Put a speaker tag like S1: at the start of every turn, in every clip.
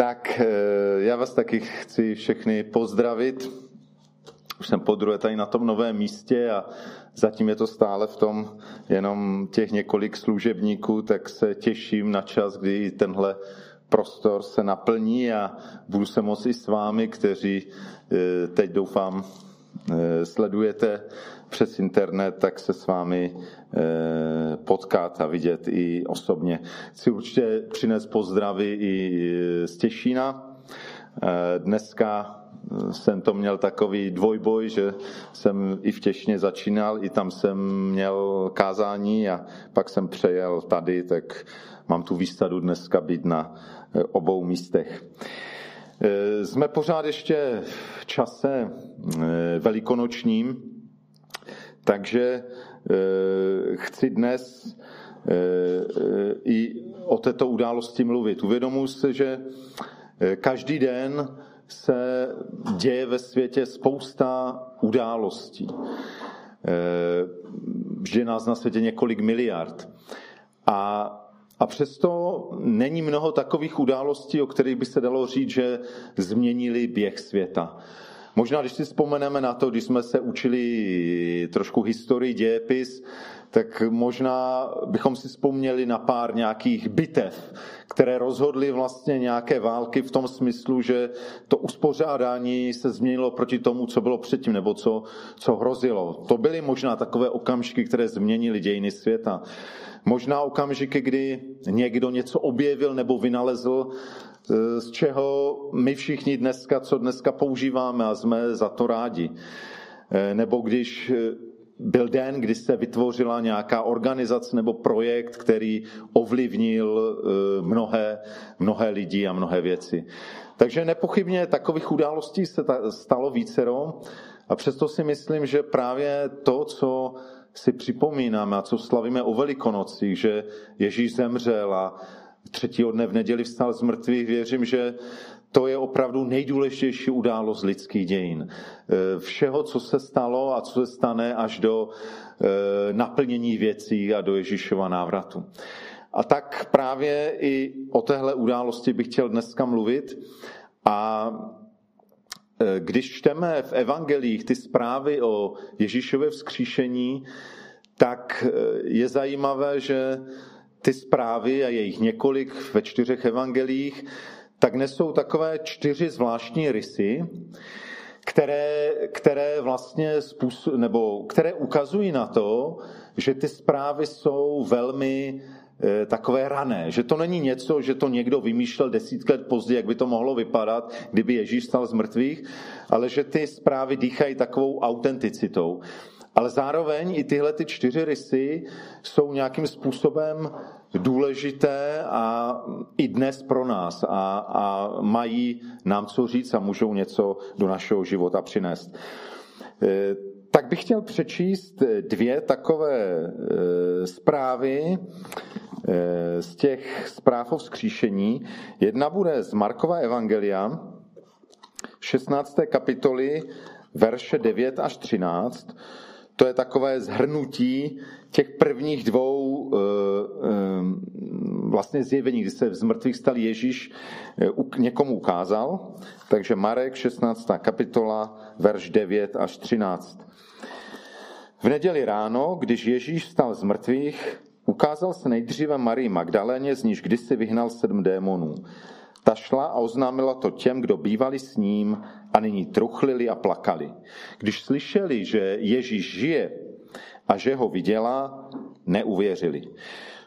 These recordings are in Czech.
S1: Tak eh, já vás taky chci všechny pozdravit. Už jsem po druhé tady na tom novém místě a zatím je to stále v tom jenom těch několik služebníků, tak se těším na čas, kdy tenhle prostor se naplní a budu se moci i s vámi, kteří eh, teď doufám sledujete přes internet, tak se s vámi eh, potkat a vidět i osobně. Chci určitě přinést pozdravy i z Těšína. Dneska jsem to měl takový dvojboj, že jsem i v Těšně začínal, i tam jsem měl kázání a pak jsem přejel tady, tak mám tu výsadu dneska být na eh, obou místech. Eh, jsme pořád ještě v čase eh, velikonočním, takže chci dnes i o této události mluvit. Uvědomuji se, že každý den se děje ve světě spousta událostí. Vždy nás na světě několik miliard. A a přesto není mnoho takových událostí, o kterých by se dalo říct, že změnili běh světa. Možná, když si vzpomeneme na to, když jsme se učili trošku historii, dějepis, tak možná bychom si vzpomněli na pár nějakých bitev, které rozhodly vlastně nějaké války v tom smyslu, že to uspořádání se změnilo proti tomu, co bylo předtím, nebo co, co hrozilo. To byly možná takové okamžiky, které změnily dějiny světa. Možná okamžiky, kdy někdo něco objevil nebo vynalezl, eh, z čeho my všichni dneska, co dneska používáme a jsme za to rádi. Eh, nebo když eh, byl den, kdy se vytvořila nějaká organizace nebo projekt, který ovlivnil mnohé, mnohé lidi a mnohé věci. Takže nepochybně takových událostí se stalo vícero a přesto si myslím, že právě to, co si připomínáme a co slavíme o Velikonocích, že Ježíš zemřel a třetího dne v neděli vstal z mrtvých, věřím, že to je opravdu nejdůležitější událost lidských dějin. E, všeho, co se stalo a co se stane až do e, naplnění věcí a do Ježíšova návratu. A tak právě i o téhle události bych chtěl dneska mluvit a Eh, když čteme v evangelích ty zprávy o Ježíšově vzkříšení, tak je zajímavé, že ty zprávy, a je jich několik ve čtyřech evangelích, tak nesou takové čtyři zvláštní rysy, které, které vlastně způsob, nebo které ukazují na to, že ty zprávy jsou velmi Eh, takové rané, že to není něco, že to někdo vymýšlel desítky let později, jak by to mohlo vypadat, kdyby Ježíš stal z mrtvých, ale že ty zprávy dýchají takovou autenticitou. Ale zároveň i tyhle ty čtyři rysy jsou nějakým způsobem důležité a i dnes pro nás a, a mají nám co říct a můžou něco do našeho života přinést. Eh, tak bych chtěl přečíst dvě takové eh, zprávy, Eh, z těch zpráv o vzkříšení. Jedna bude z Markova Evangelia, 16. kapitoly, verše 9 až 13. To je takové zhrnutí těch prvních dvou vlastně zjevení, kdy se z mrtvých stal Ježíš někomu ukázal. Takže Marek, 16. kapitola, verš 9 až 13. V neděli ráno, když Ježíš stal z mrtvých, Ukázal se nejdříve Marii Magdaléně, z níž kdysi vyhnal sedm démonů. Ta šla a oznámila to těm, kdo bývali s ním a nyní truchlili a plakali. Když slyšeli, že Ježíš žije a že ho viděla, neuvěřili.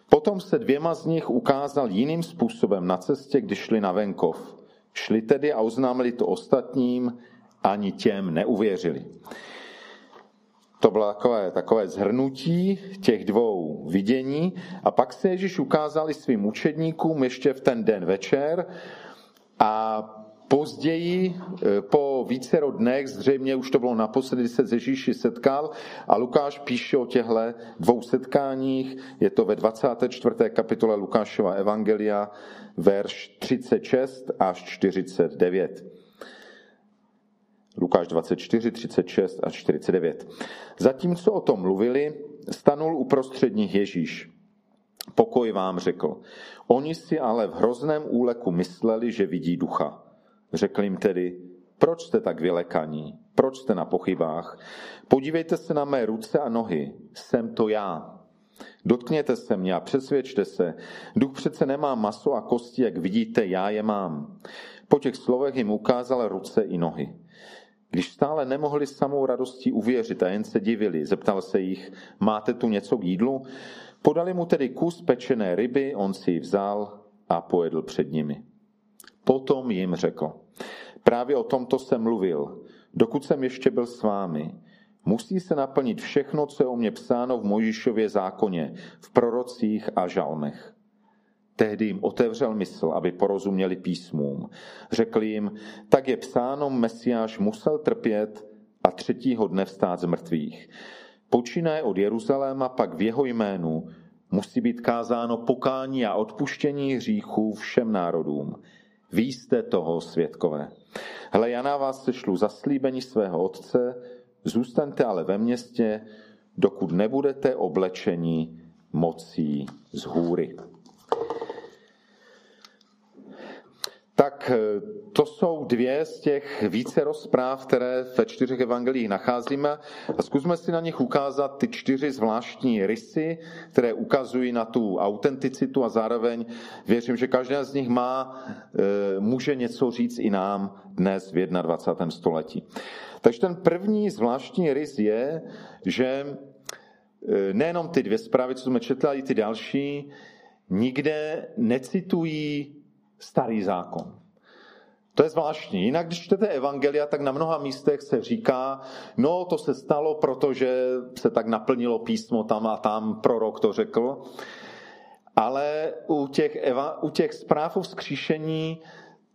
S1: Potom se dvěma z nich ukázal jiným způsobem na cestě, když šli na venkov. Šli tedy a oznámili to ostatním, ani těm neuvěřili. To bylo takové, takové zhrnutí těch dvou vidění a pak se Ježíš ukázal i svým učedníkům ještě v ten den večer a Později, e, po vícero dnech, zřejmě už to bylo naposledy, se s Ježíši setkal a Lukáš píše o těchto dvou setkáních. Je to ve 24. kapitole Lukášova Evangelia, verš 36 až 49. Lukáš 24, 36 a 49. Zatímco o tom mluvili, stanul uprostřed nich Ježíš. Pokoj vám řekl. Oni si ale v hrozném úleku mysleli, že vidí ducha. Řekl jim tedy, proč jste tak vylekaní? Proč jste na pochybách? Podívejte se na mé ruce a nohy. Jsem to já. Dotkněte se mě a přesvědčte se. Duch přece nemá maso a kosti, jak vidíte, já je mám. Po těch slovech jim ukázal ruce i nohy. Když stále nemohli samou radostí uvěřit a jen se divili, zeptal se jich, máte tu něco k jídlu? Podali mu tedy kus pečené ryby, on si ji vzal a pojedl před nimi. Potom jim řekl, právě o tomto jsem mluvil, dokud jsem ještě byl s vámi. Musí se naplnit všechno, co je o mě psáno v Mojžišově zákoně, v prorocích a žalmech. Tehdy jim otevřel mysl, aby porozuměli písmům. Řekl jim, tak je psáno, Mesiáš musel trpět a třetího dne vstát z mrtvých. Počínaje od Jeruzaléma pak v jeho jménu musí být kázáno pokání a odpuštění hříchů všem národům. Vy jste toho svědkové. Hle, já na vás sešlu zaslíbení svého otce, zůstaňte ale ve městě, dokud nebudete oblečeni mocí z hůry. Tak eh, to jsou dvě z těch více rozpráv, které ve čtyřech evangelích nacházíme a zkusme si na nich ukázat ty čtyři zvláštní rysy, které ukazují na tu autenticitu a zároveň věřím, že každá z nich má, eh, může něco říct i nám dnes v 21. století. Takže ten první zvláštní rys je, že eh, nejenom ty dvě zprávy, co jsme četli, ale i ty další, nikde necitují starý zákon. To je zvláštní. Jinak, když čtete evangelia, tak na mnoha místech se říká, no to se stalo, protože se tak naplnilo písmo tam a tam, prorok to řekl. Ale u těch, eva, u těch zpráv o vzkříšení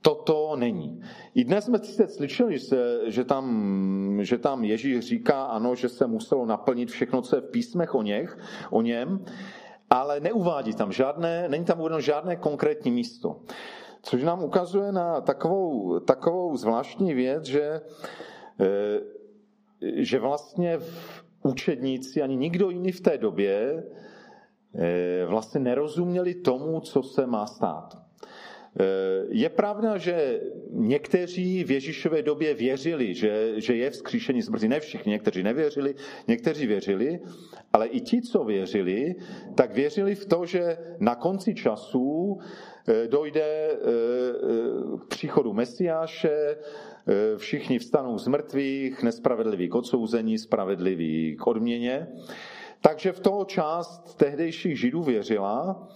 S1: toto není. I dnes jsme sice slyšeli, že, že, tam, že tam Ježíš říká, ano, že se muselo naplnit všechno, co je v písmech o, něch, o něm, ale neuvádí tam žádné, není tam uvedeno žádné konkrétní místo. Což nám ukazuje na takovou, takovou zvláštní věc, že, eh, že vlastně učedníci ani nikdo jiný v té době eh, vlastně nerozuměli tomu, co se má stát. Eh, je pravda, že někteří v Ježíšové době věřili, že, že je vzkříšení z Ne všichni, někteří nevěřili, někteří věřili, ale i ti, co věřili, tak věřili v to, že na konci časů eh, dojde eh, k příchodu Mesiáše, všichni vstanou z mrtvých, nespravedliví k odsouzení, spravedliví k odměně. Takže v toho část tehdejších židů věřila,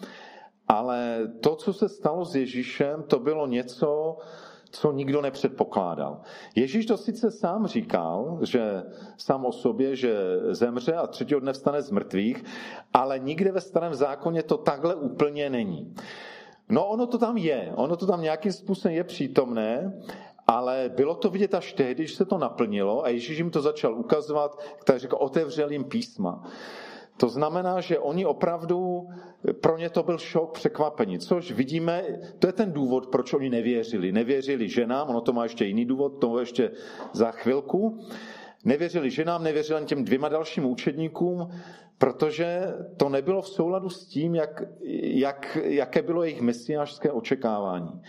S1: ale to, co se stalo s Ježíšem, to bylo něco, co nikdo nepředpokládal. Ježíš to sice sám říkal, že sám o sobě, že zemře a třetího dne vstane z mrtvých, ale nikde ve starém zákoně to takhle úplně není. No ono to tam je, ono to tam nějakým způsobem je přítomné, ale bylo to vidět až tehdy, když se to naplnilo a Ježíš jim to začal ukazovat, tak řekl, otevřel jim písma. To znamená, že oni opravdu, pro ně to byl šok, překvapení, což vidíme, to je ten důvod, proč oni nevěřili. Nevěřili ženám, ono to má ještě jiný důvod, to ještě za chvilku. Nevěřili ženám, nevěřili jen těm dvěma dalším učedníkům, protože to nebylo v souladu s tím, jak, jak, jaké bylo jejich mesiářské očekávání.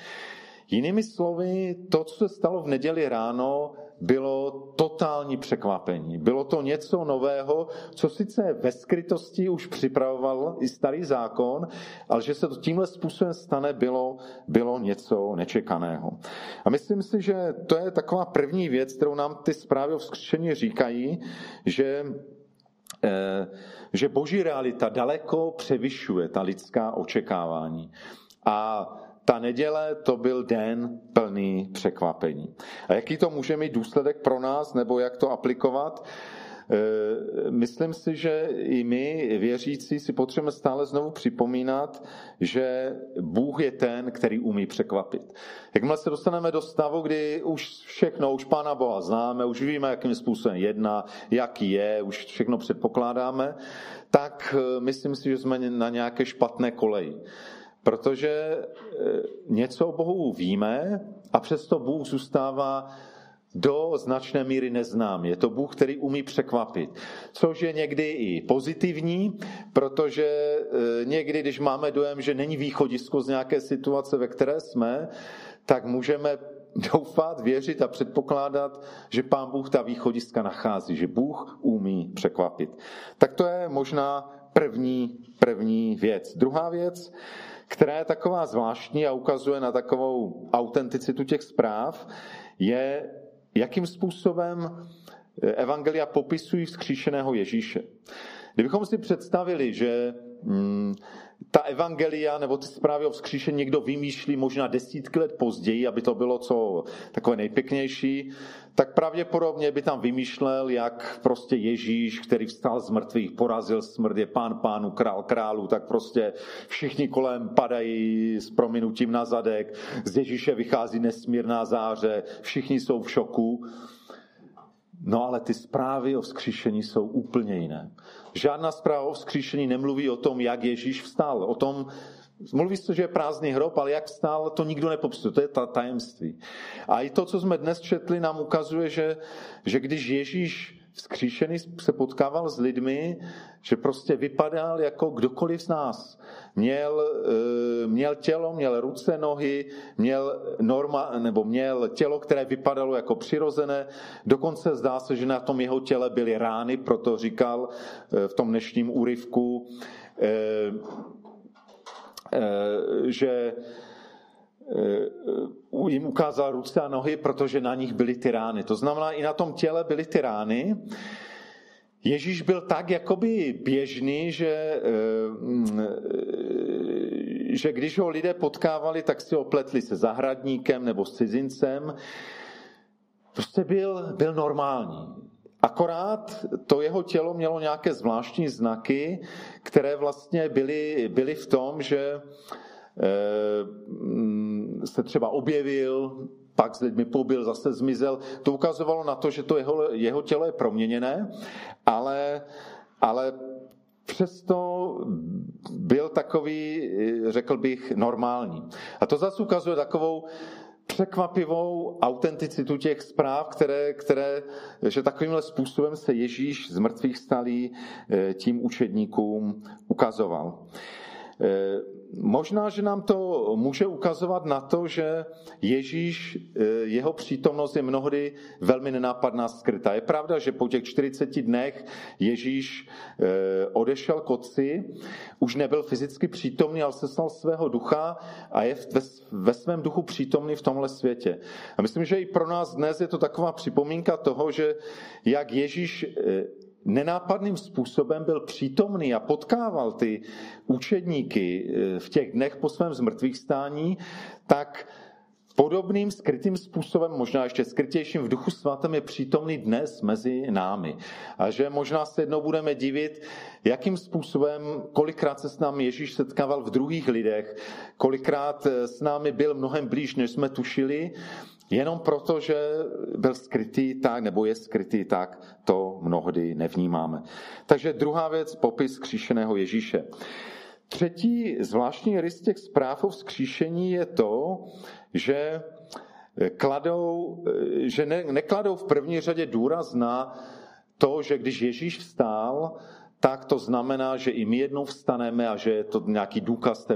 S1: Jinými slovy, to, co se stalo v neděli ráno, bylo totální překvapení. Bylo to něco nového, co sice ve skrytosti už připravoval i starý zákon, ale že se to tímhle způsobem stane, bylo, bylo něco nečekaného. A myslím si, že to je taková první věc, kterou nám ty zprávy o vzkříšení říkají, že eh, že boží realita daleko převyšuje ta lidská očekávání. A ta neděle to byl den plný překvapení. A jaký to může mít důsledek pro nás, nebo jak to aplikovat? E, myslím si, že i my, věřící, si potřebujeme stále znovu připomínat, že Bůh je ten, který umí překvapit. Jakmile se dostaneme do stavu, kdy už všechno, už Pána Boha známe, už víme, jakým způsobem jedná, jaký je, už všechno předpokládáme, tak e, myslím si, že jsme na nějaké špatné koleji. Protože e, něco o Bohu víme a přesto Bůh zůstává do značné míry neznám. Je to Bůh, který umí překvapit. Což je někdy i pozitivní, protože e, někdy, když máme dojem, že není východisko z nějaké situace, ve které jsme, tak můžeme doufat, věřit a předpokládat, že Pán Bůh ta východiska nachází, že Bůh umí překvapit. Tak to je možná první, první věc. Druhá věc, která je taková zvláštní a ukazuje na takovou autenticitu těch zpráv, je, jakým způsobem evangelia popisují vzkříšeného Ježíše. Kdybychom si představili, že ta evangelia nebo ty zprávy o vzkříšení někdo vymýšlí možná desítky let později, aby to bylo co takové nejpěknější, tak pravděpodobně by tam vymýšlel, jak prostě Ježíš, který vstal z mrtvých, porazil smrt, je pán pánu, král králu, tak prostě všichni kolem padají s prominutím na zadek, z Ježíše vychází nesmírná záře, všichni jsou v šoku. No ale ty zprávy o vzkříšení jsou úplně jiné. Žádná zpráva o vzkříšení nemluví o tom, jak Ježíš vstal. O tom, mluví se, že je prázdný hrob, ale jak vstal, to nikdo nepopisuje. To je ta tajemství. A i to, co jsme dnes četli, nám ukazuje, že, že když Ježíš vzkříšený se potkával s lidmi, že prostě vypadal jako kdokoliv z nás. Měl, eh, měl tělo, měl ruce, nohy, měl, norma, nebo měl tělo, které vypadalo jako přirozené. Dokonce zdá se, že na tom jeho těle byly rány, proto říkal eh, v tom dnešním úryvku, eh, že jim ukázal ruce a nohy, protože na nich byly ty rány. To znamená, i na tom těle byly ty rány. Ježíš byl tak jakoby běžný, že, že když ho lidé potkávali, tak si opletli se zahradníkem nebo s cizincem. Prostě byl, byl normální. Akorát to jeho tělo mělo nějaké zvláštní znaky, které vlastně byly, byly v tom, že Eh, se třeba objevil, pak s lidmi pobyl, zase zmizel. To ukazovalo na to, že to jeho, jeho tělo je proměněné, ale, ale přesto byl takový, řekl bych, normální. A to zase ukazuje takovou překvapivou autenticitu těch zpráv, které, které, že takovýmhle způsobem se Ježíš z mrtvých stalí eh, tím učedníkům ukazoval. Eh, možná, že nám to může ukazovat na to, že Ježíš, eh, jeho přítomnost je mnohdy velmi nenápadná skrytá. Je pravda, že po těch 40 dnech Ježíš eh, odešel k otci, už nebyl fyzicky přítomný, ale seslal svého ducha a je ve svém duchu přítomný v tomhle světě. A myslím, že i pro nás dnes je to taková připomínka toho, že jak Ježíš nenápadným způsobem byl přítomný a potkával ty učedníky eh, v těch dnech po svém zmrtvých stání, tak podobným skrytým způsobem, možná ještě skrytějším v duchu svatém je přítomný dnes mezi námi. A že možná se jednou budeme divit, jakým způsobem, kolikrát se s námi Ježíš setkával v druhých lidech, kolikrát eh, s námi byl mnohem blíž, než jsme tušili, Jenom proto, že byl skrytý tak, nebo je skrytý tak, to mnohdy nevnímáme. Takže druhá věc, popis kříšeného Ježíše. Třetí zvláštní rys těch zpráv o vzkříšení je to, že, kladou, že ne, nekladou v první řadě důraz na to, že když Ježíš vstál, tak to znamená, že i my jednou vstaneme a že je to nějaký důkaz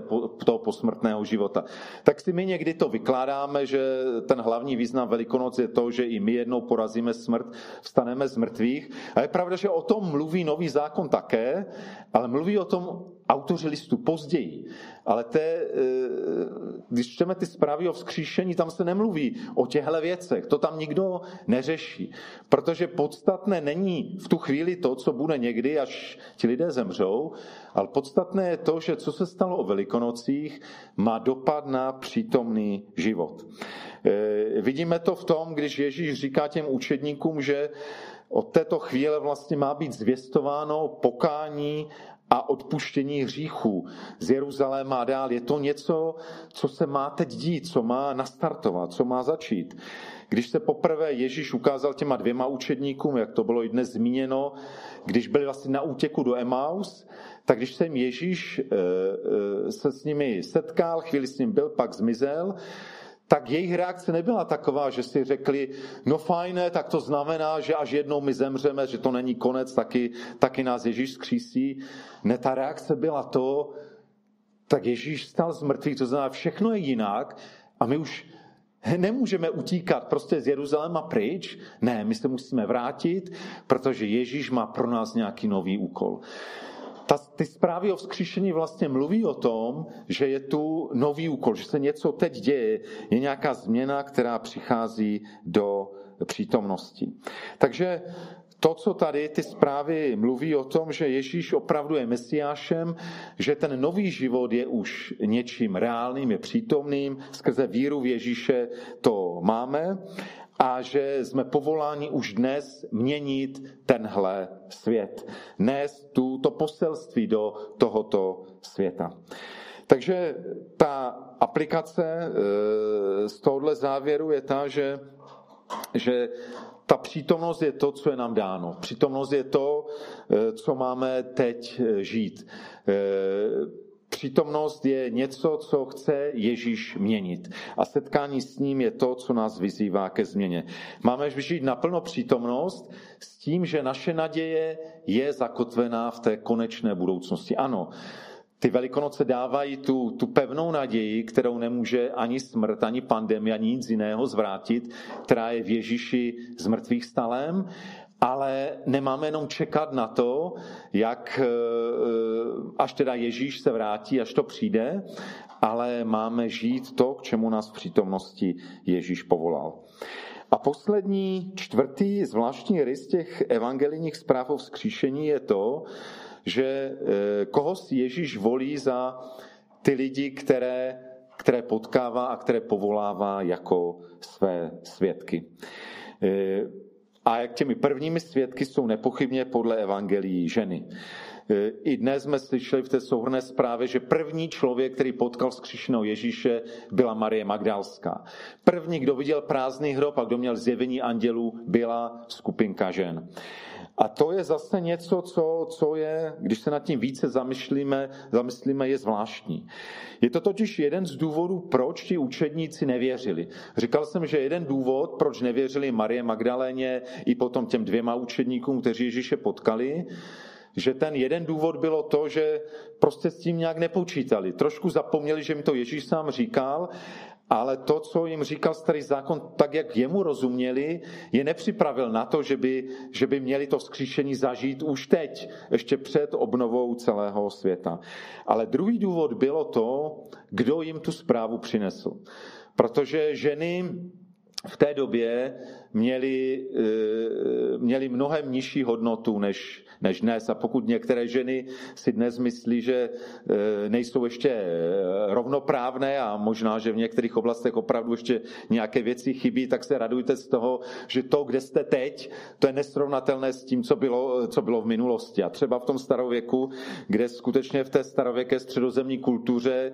S1: toho posmrtného života. Tak si my někdy to vykládáme, že ten hlavní význam Velikonoc je to, že i my jednou porazíme smrt, vstaneme z mrtvých. A je pravda, že o tom mluví nový zákon také, ale mluví o tom autoři listu později. Ale te, eh, když čteme ty zprávy o vzkříšení, tam se nemluví o těchto věcech. To tam nikdo neřeší. Protože podstatné není v tu chvíli to, co bude někdy, až ti lidé zemřou, ale podstatné je to, že co se stalo o Velikonocích, má dopad na přítomný život. Eh, vidíme to v tom, když Ježíš říká těm učedníkům, že od této chvíle vlastně má být zvěstováno pokání a odpuštění hříchů z Jeruzaléma a dál. Je to něco, co se má teď dít, co má nastartovat, co má začít. Když se poprvé Ježíš ukázal těma dvěma učedníkům, jak to bylo i dnes zmíněno, když byli vlastně na útěku do Emaus, tak když jsem Ježíš eh, eh, se s nimi setkal, chvíli s ním byl, pak zmizel, tak jejich reakce nebyla taková, že si řekli, no fajné, tak to znamená, že až jednou my zemřeme, že to není konec, taky, taky nás Ježíš skřísí. Ne, ta reakce byla to, tak Ježíš stal z mrtvých, to znamená, všechno je jinak a my už nemůžeme utíkat prostě z Jeruzaléma pryč. Ne, my se musíme vrátit, protože Ježíš má pro nás nějaký nový úkol. Ta, ty zprávy o vzkříšení vlastně mluví o tom, že je tu nový úkol, že se něco teď děje, je nějaká změna, která přichází do přítomnosti. Takže to, co tady ty zprávy mluví o tom, že Ježíš opravdu je mesiášem, že ten nový život je už něčím reálným, je přítomným, skrze víru v Ježíše to máme a že jsme povoláni už dnes měnit tenhle svět. Nést tu, to poselství do tohoto světa. Takže ta aplikace eh, z tohohle závěru je ta, že, že ta přítomnost je to, co je nám dáno. Přítomnost je to, eh, co máme teď eh, žít. Přítomnost je něco, co chce Ježíš měnit. A setkání s ním je to, co nás vyzývá ke změně. Máme žít naplno přítomnost s tím, že naše naděje je zakotvená v té konečné budoucnosti. Ano, ty velikonoce dávají tu, tu pevnou naději, kterou nemůže ani smrt, ani pandemie, ani nic jiného zvrátit, která je v Ježíši z mrtvých stalém, ale nemáme jenom čekat na to, jak eh, až teda Ježíš se vrátí, až to přijde, ale máme žít to, k čemu nás v přítomnosti Ježíš povolal. A poslední, čtvrtý zvláštní rys těch evangelijních zpráv o vzkříšení je to, že eh, koho si Ježíš volí za ty lidi, které, které potkává a které povolává jako své svědky. A jak těmi prvními svědky jsou nepochybně podle evangelií ženy. E, I dnes jsme slyšeli v té souhrné zprávě, že první člověk, který potkal skříšenou Ježíše, byla Marie Magdalská. První, kdo viděl prázdný hrob a kdo měl zjevení andělů, byla skupinka žen. A to je zase něco, co, co je, když se nad tím více zamyslíme, zamyslíme, je zvláštní. Je to totiž jeden z důvodů, proč ti učedníci nevěřili. Říkal jsem, že jeden důvod, proč nevěřili Marie Magdaléně i potom těm dvěma učedníkům, kteří Ježíše potkali, že ten jeden důvod bylo to, že prostě s tím nějak nepočítali. Trošku zapomněli, že jim to Ježíš sám říkal ale to, co jim říkal starý zákon, tak jak jemu rozuměli, je nepřipravil na to, že by, že by měli to vzkříšení zažít už teď, ještě před obnovou celého světa. Ale druhý důvod bylo to, kdo jim tu zprávu přinesl. Protože ženy v té době měli, eh, měli mnohem nižší hodnotu než, než dnes. A pokud některé ženy si dnes myslí, že eh, nejsou ještě eh, rovnoprávné a možná, že v některých oblastech opravdu ještě nějaké věci chybí, tak se radujte z toho, že to, kde jste teď, to je nesrovnatelné s tím, co bylo, co bylo v minulosti. A třeba v tom starověku, kde skutečně v té starověké středozemní kultuře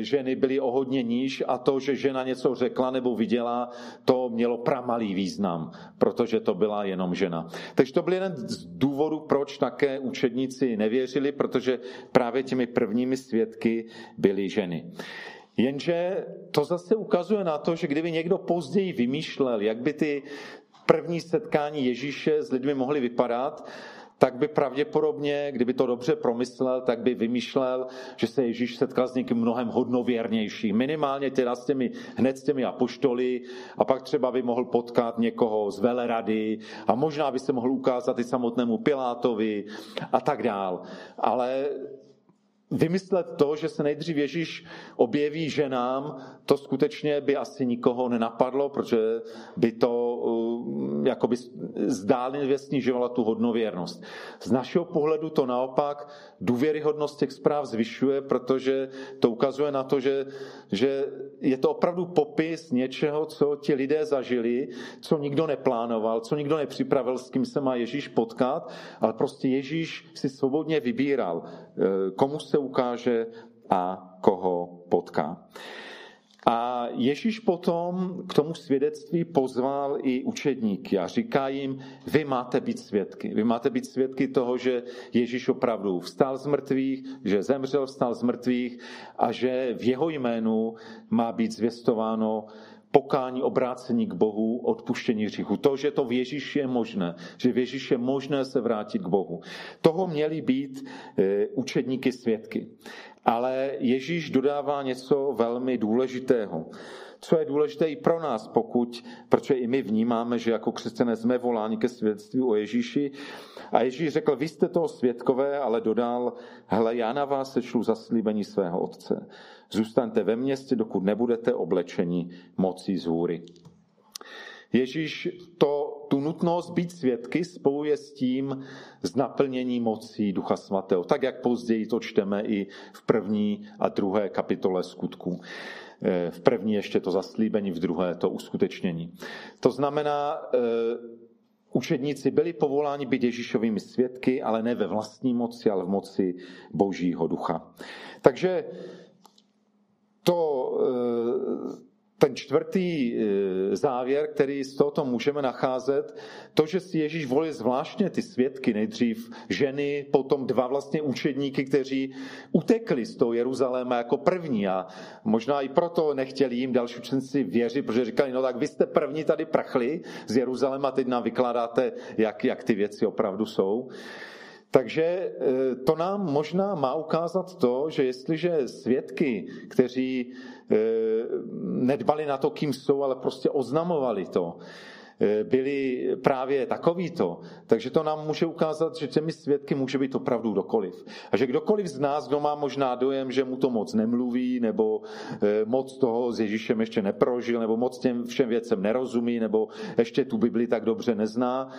S1: ženy byly o hodně níž a to, že žena něco řekla nebo viděla, to mělo pramalý význam, protože to byla jenom žena. Takže to byl jeden z důvodů, proč také učedníci nevěřili, protože právě těmi prvními svědky byly ženy. Jenže to zase ukazuje na to, že kdyby někdo později vymýšlel, jak by ty první setkání Ježíše s lidmi mohly vypadat, tak by pravděpodobně, kdyby to dobře promyslel, tak by vymýšlel, že se Ježíš setkal s někým mnohem hodnověrnější. Minimálně teda s těmi, hned s těmi apoštoly a pak třeba by mohl potkat někoho z velerady a možná by se mohl ukázat i samotnému Pilátovi a tak dál. Ale vymyslet to, že se nejdřív Ježíš objeví ženám, to skutečně by asi nikoho nenapadlo, protože by to uh, jakoby zdálně snižovalo tu hodnověrnost. Z našeho pohledu to naopak důvěryhodnost těch zpráv zvyšuje, protože to ukazuje na to, že, že je to opravdu popis něčeho, co ti lidé zažili, co nikdo neplánoval, co nikdo nepřipravil, s kým se má Ježíš potkat, ale prostě Ježíš si svobodně vybíral, uh, komu se ukáže a koho potká. A Ježíš potom k tomu svědectví pozval i učedníky a říká jim, vy máte být svědky. Vy máte být svědky toho, že Ježíš opravdu vstal z mrtvých, že zemřel, vstal z mrtvých a že v jeho jménu má být zvěstováno pokání, obrácení k Bohu, odpuštění hříchu. To, že to v Ježíši je možné, že v Ježíši je možné se vrátit k Bohu. Toho měli být e, učedníky svědky. Ale Ježíš dodává něco velmi důležitého co je důležité i pro nás, pokud, protože i my vnímáme, že jako křesťané jsme voláni ke svědectví o Ježíši. A Ježíš řekl, vy jste toho svědkové, ale dodal, hele, já na vás sešlu zaslíbení svého otce. Zůstaňte ve městě, dokud nebudete oblečeni mocí z hůry. Ježíš to, tu nutnost být svědky spojuje s tím z naplnění mocí Ducha Svatého, tak jak později to čteme i v první a druhé kapitole skutků. Eh, v první ještě to zaslíbení, v druhé to uskutečnění. To znamená, eh, učedníci byli povoláni být Ježíšovými svědky, ale ne ve vlastní moci, ale v moci Božího ducha. Takže to eh, ten čtvrtý e, závěr, který z tohoto můžeme nacházet, to, že si Ježíš volil zvláštně ty svědky, nejdřív ženy, potom dva vlastně učedníky, kteří utekli z toho Jeruzaléma jako první a možná i proto nechtěli jim další učenci věřit, protože říkali, no tak vy jste první tady prchli z Jeruzaléma, teď nám vykládáte, jak, jak ty věci opravdu jsou. Takže e, to nám možná má ukázat to, že jestliže svědky, kteří e, nedbali na to, kým jsou, ale prostě oznamovali to, byli právě takovýto, takže to nám může ukázat, že těmi svědky může být opravdu kdokoliv. A že kdokoliv z nás, kdo má možná dojem, že mu to moc nemluví, nebo moc toho s Ježíšem ještě neprožil, nebo moc těm všem věcem nerozumí, nebo ještě tu Bibli tak dobře nezná,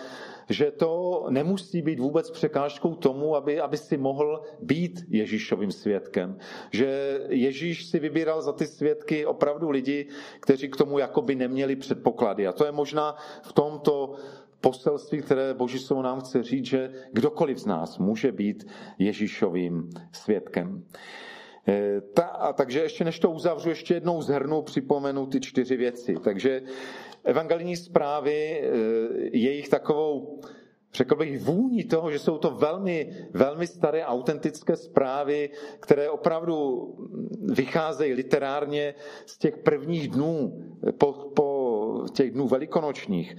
S1: že to nemusí být vůbec překážkou tomu, aby, aby si mohl být Ježíšovým svědkem. Že Ježíš si vybíral za ty svědky opravdu lidi, kteří k tomu jakoby neměli předpoklady. A to je možná v tomto poselství, které Boží slovo nám chce říct, že kdokoliv z nás může být Ježíšovým svědkem. E, ta, a takže ještě než to uzavřu, ještě jednou zhrnu, připomenu ty čtyři věci. Takže evangelijní zprávy, eh, jejich takovou, řekl bych, vůní toho, že jsou to velmi, velmi staré autentické zprávy, které opravdu vycházejí literárně z těch prvních dnů, po, po těch dnů velikonočních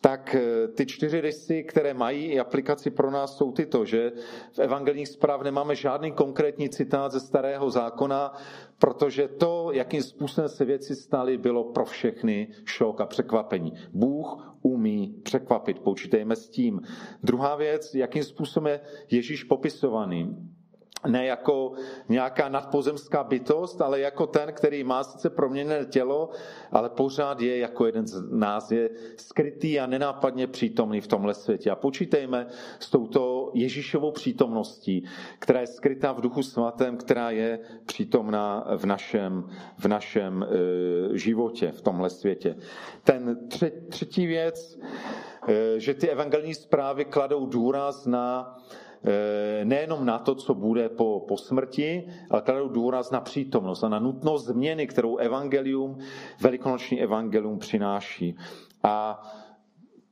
S1: tak eh, ty čtyři rysy, které mají i aplikaci pro nás, jsou tyto, že v evangelních zpráv nemáme žádný konkrétní citát ze starého zákona, protože to, jakým způsobem se věci staly, bylo pro všechny šok a překvapení. Bůh umí překvapit, počítejme s tím. Druhá věc, jakým způsobem je Ježíš popisovaný ne jako nějaká nadpozemská bytost, ale jako ten, který má sice proměněné tělo, ale pořád je jako jeden z nás, je skrytý a nenápadně přítomný v tomhle světě. A počítejme s touto Ježíšovou přítomností, která je skrytá v duchu svatém, která je přítomná v našem, v našem e, životě, v tomhle světě. Ten třetí věc, e, že ty evangelní zprávy kladou důraz na nejenom na to, co bude po, po smrti, ale kladou důraz na přítomnost a na nutnost změny, kterou evangelium, velikonoční evangelium přináší. A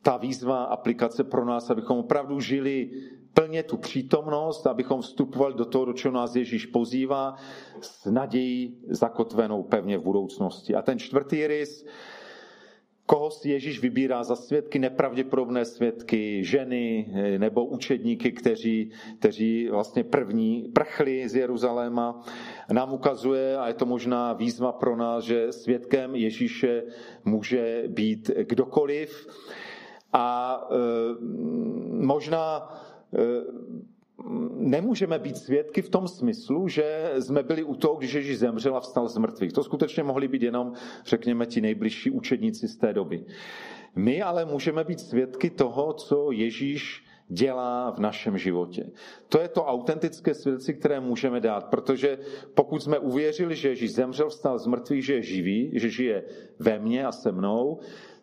S1: ta výzva aplikace pro nás, abychom opravdu žili plně tu přítomnost, abychom vstupovali do toho, do čeho nás Ježíš pozývá, s nadějí zakotvenou pevně v budoucnosti. A ten čtvrtý rys, Koho si Ježíš vybírá za svědky, nepravděpodobné svědky, ženy eh, nebo učedníky, kteří, kteří vlastně první prchli z Jeruzaléma. Nám ukazuje, a je to možná výzva pro nás, že svědkem Ježíše může být kdokoliv. A e, možná e, nemůžeme být svědky v tom smyslu, že jsme byli u toho, když Ježíš zemřel a vstal z mrtvých. To skutečně mohli být jenom, řekněme, ti nejbližší učedníci z té doby. My ale můžeme být svědky toho, co Ježíš dělá v našem životě. To je to autentické svědectví, které můžeme dát, protože pokud jsme uvěřili, že Ježíš zemřel, vstal z mrtvých, že je živý, že žije ve mně a se mnou,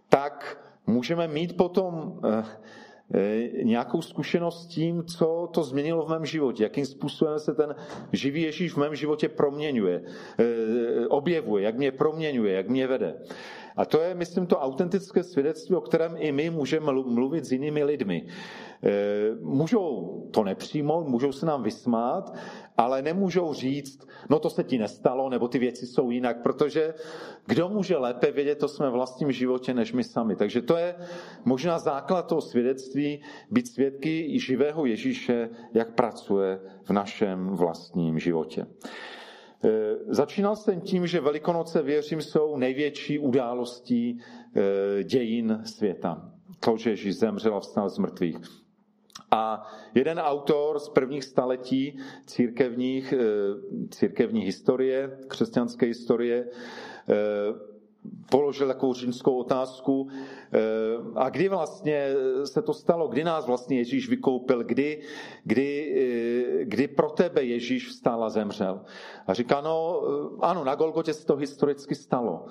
S1: tak můžeme mít potom eh, nějakou zkušenost s tím, co to změnilo v mém životě, jakým způsobem se ten živý Ježíš v mém životě proměňuje, eh, objevuje, jak mě proměňuje, jak mě vede. A to je, myslím, to autentické svědectví, o kterém i my můžeme mluvit s jinými lidmi. Eh, můžou to nepřijmout, můžou se nám vysmát, ale nemůžou říct, no to se ti nestalo, nebo ty věci jsou jinak, protože kdo může lépe vědět to jsme vlastním životě, než my sami. Takže to je možná základ toho svědectví, být svědky živého Ježíše, jak pracuje v našem vlastním životě. Eh, začínal jsem tím, že Velikonoce, věřím, jsou největší událostí eh, dějin světa. To, že Ježíš zemřel a vstal z mrtvých. A jeden autor z prvních staletí církevních, eh, církevní historie, křesťanské historie, položil takovou římskou otázku, eh, a kdy vlastně se to stalo, kdy nás vlastně Ježíš vykoupil, kdy, kdy, kdy pro tebe Ježíš vstal a zemřel. A říká, no ano, na Golgotě se to historicky stalo,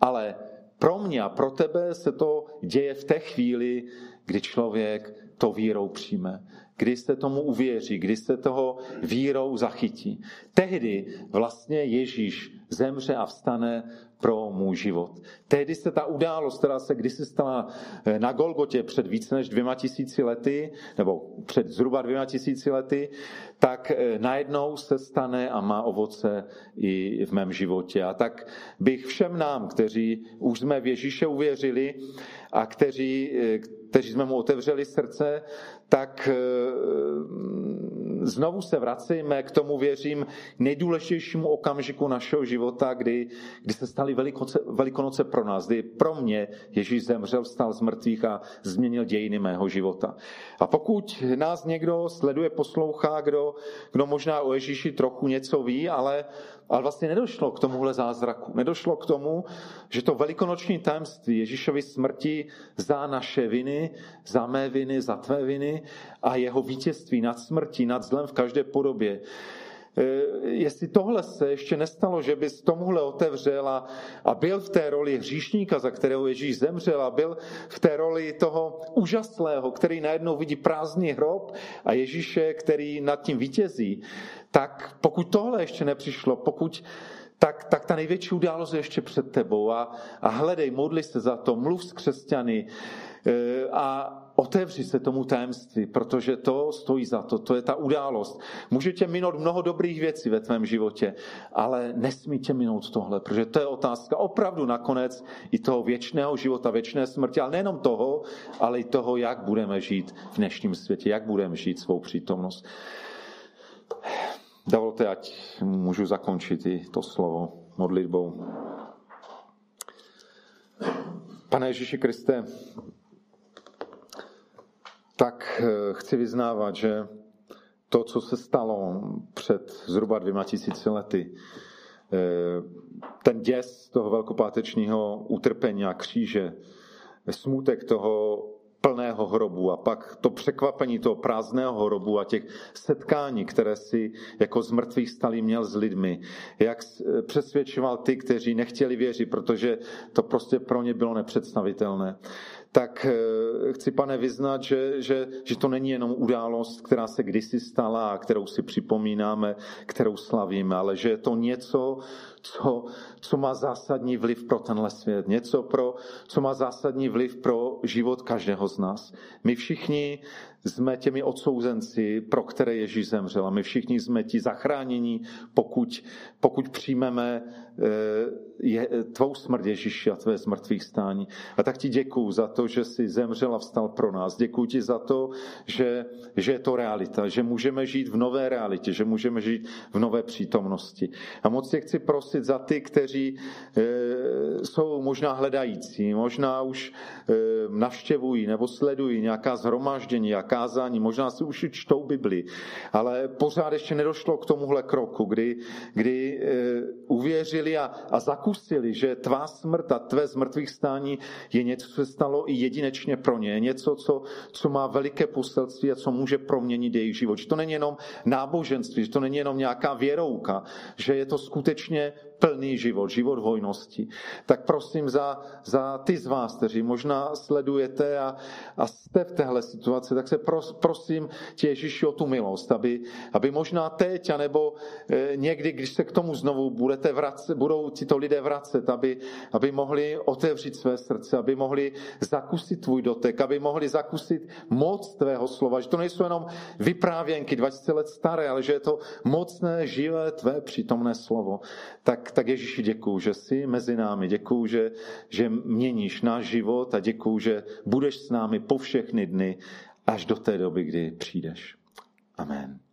S1: ale pro mě a pro tebe se to děje v té chvíli, kdy člověk to vírou přijme, kdy se tomu uvěří, kdy se toho vírou zachytí. Tehdy vlastně Ježíš zemře a vstane pro můj život. Tehdy se ta událost, která se kdysi stala eh, na Golgotě před více než dvěma tisíci lety, nebo před zhruba dvěma tisíci lety, tak eh, najednou se stane a má ovoce i v mém životě. A tak bych všem nám, kteří už jsme v Ježíše uvěřili a kteří, eh, kteří jsme mu otevřeli srdce, tak znovu se vracejme k tomu, věřím, nejdůležitějšímu okamžiku našeho života, kdy, kdy se staly velikonoce, velikonoce pro nás, kdy pro mě Ježíš zemřel, vstal z mrtvých a změnil dějiny mého života. A pokud nás někdo sleduje, poslouchá, kdo, kdo možná o Ježíši trochu něco ví, ale ale vlastně nedošlo k tomuhle zázraku. Nedošlo k tomu, že to velikonoční tajemství Ježíšovy smrti za naše viny, za mé viny, za tvé viny a jeho vítězství nad smrtí, nad zlem v každé podobě, e, jestli tohle se ještě nestalo, že bys tomuhle otevřel a, byl v té roli hříšníka, za kterého Ježíš zemřel a byl v té roli toho úžasného, který najednou vidí prázdný hrob a Ježíše, který nad tím vítězí, tak pokud tohle ještě nepřišlo, pokud tak, tak ta největší událost je ještě před tebou a, a hledej, modli se za to, mluv s křesťany e, a otevři se tomu tajemství, protože to stojí za to, to je ta událost. Může tě minout mnoho dobrých věcí ve tvém životě, ale nesmí tě minout tohle, protože to je otázka opravdu nakonec i toho věčného života, věčné smrti, ale nejenom toho, ale i toho, jak budeme žít v dnešním světě, jak budeme žít svou přítomnost. Dovolte, ať můžu zakončit i to slovo modlitbou. Pane Ježíši Kriste, tak eh, chci vyznávat, že to, co se stalo před zhruba dvěma tisíci lety, eh, ten děs toho velkopátečního utrpení a kříže, smutek toho plného hrobu. A pak to překvapení toho prázdného hrobu a těch setkání, které si jako z mrtvých stali měl s lidmi, jak přesvědčoval ty, kteří nechtěli věřit, protože to prostě pro ně bylo nepředstavitelné tak eh, chci, pane, vyznat, že, že, že to není jenom událost, která se kdysi stala a kterou si připomínáme, kterou slavíme, ale že je to něco, co, co má zásadní vliv pro tenhle svět, něco, pro, co má zásadní vliv pro život každého z nás. My všichni jsme těmi odsouzenci, pro které Ježíš zemřel. A my všichni jsme ti zachránění, pokud, pokud přijmeme eh, je, tvou smrt Ježíši a tvé zmrtvých stání. A tak ti děkuju za to, že jsi zemřel a vstal pro nás. Děkuji ti za to, že, že je to realita, že můžeme žít v nové realitě, že můžeme žít v nové přítomnosti. A moc tě chci prosit za ty, kteří e, jsou možná hledající, možná už e, navštěvují nebo sledují nějaká zhromaždění, jaká kázání, možná si už čtou Bibli, ale pořád ještě nedošlo k tomuhle kroku, kdy, kdy e, uvěřili a, a zakusili, že tvá smrt a tvé zmrtvých stání je něco, co se stalo i jedinečně pro ně, něco, co, co má veliké poselství a co může proměnit jejich život. Že to není jenom náboženství, že to není jenom nějaká věrouka, že je to skutečně plný život, život hojnosti. Tak prosím za, za ty z vás, kteří možná sledujete a, a jste v téhle situaci, tak se pros, prosím tě Ježíši o tu milost, aby, aby možná teď, anebo e, někdy, když se k tomu znovu budete vracet, budou tito lidé vracet, aby, aby mohli otevřít své srdce, aby mohli zakusit tvůj dotek, aby mohli zakusit moc tvého slova, že to nejsou jenom vyprávěnky 20 let staré, ale že je to mocné, živé tvé přítomné slovo. Tak, tak Ježíši děkuju, že jsi mezi námi, děkuju, že, že měníš náš život a děkuju, že budeš s námi po všechny dny až do té doby, kdy přijdeš. Amen.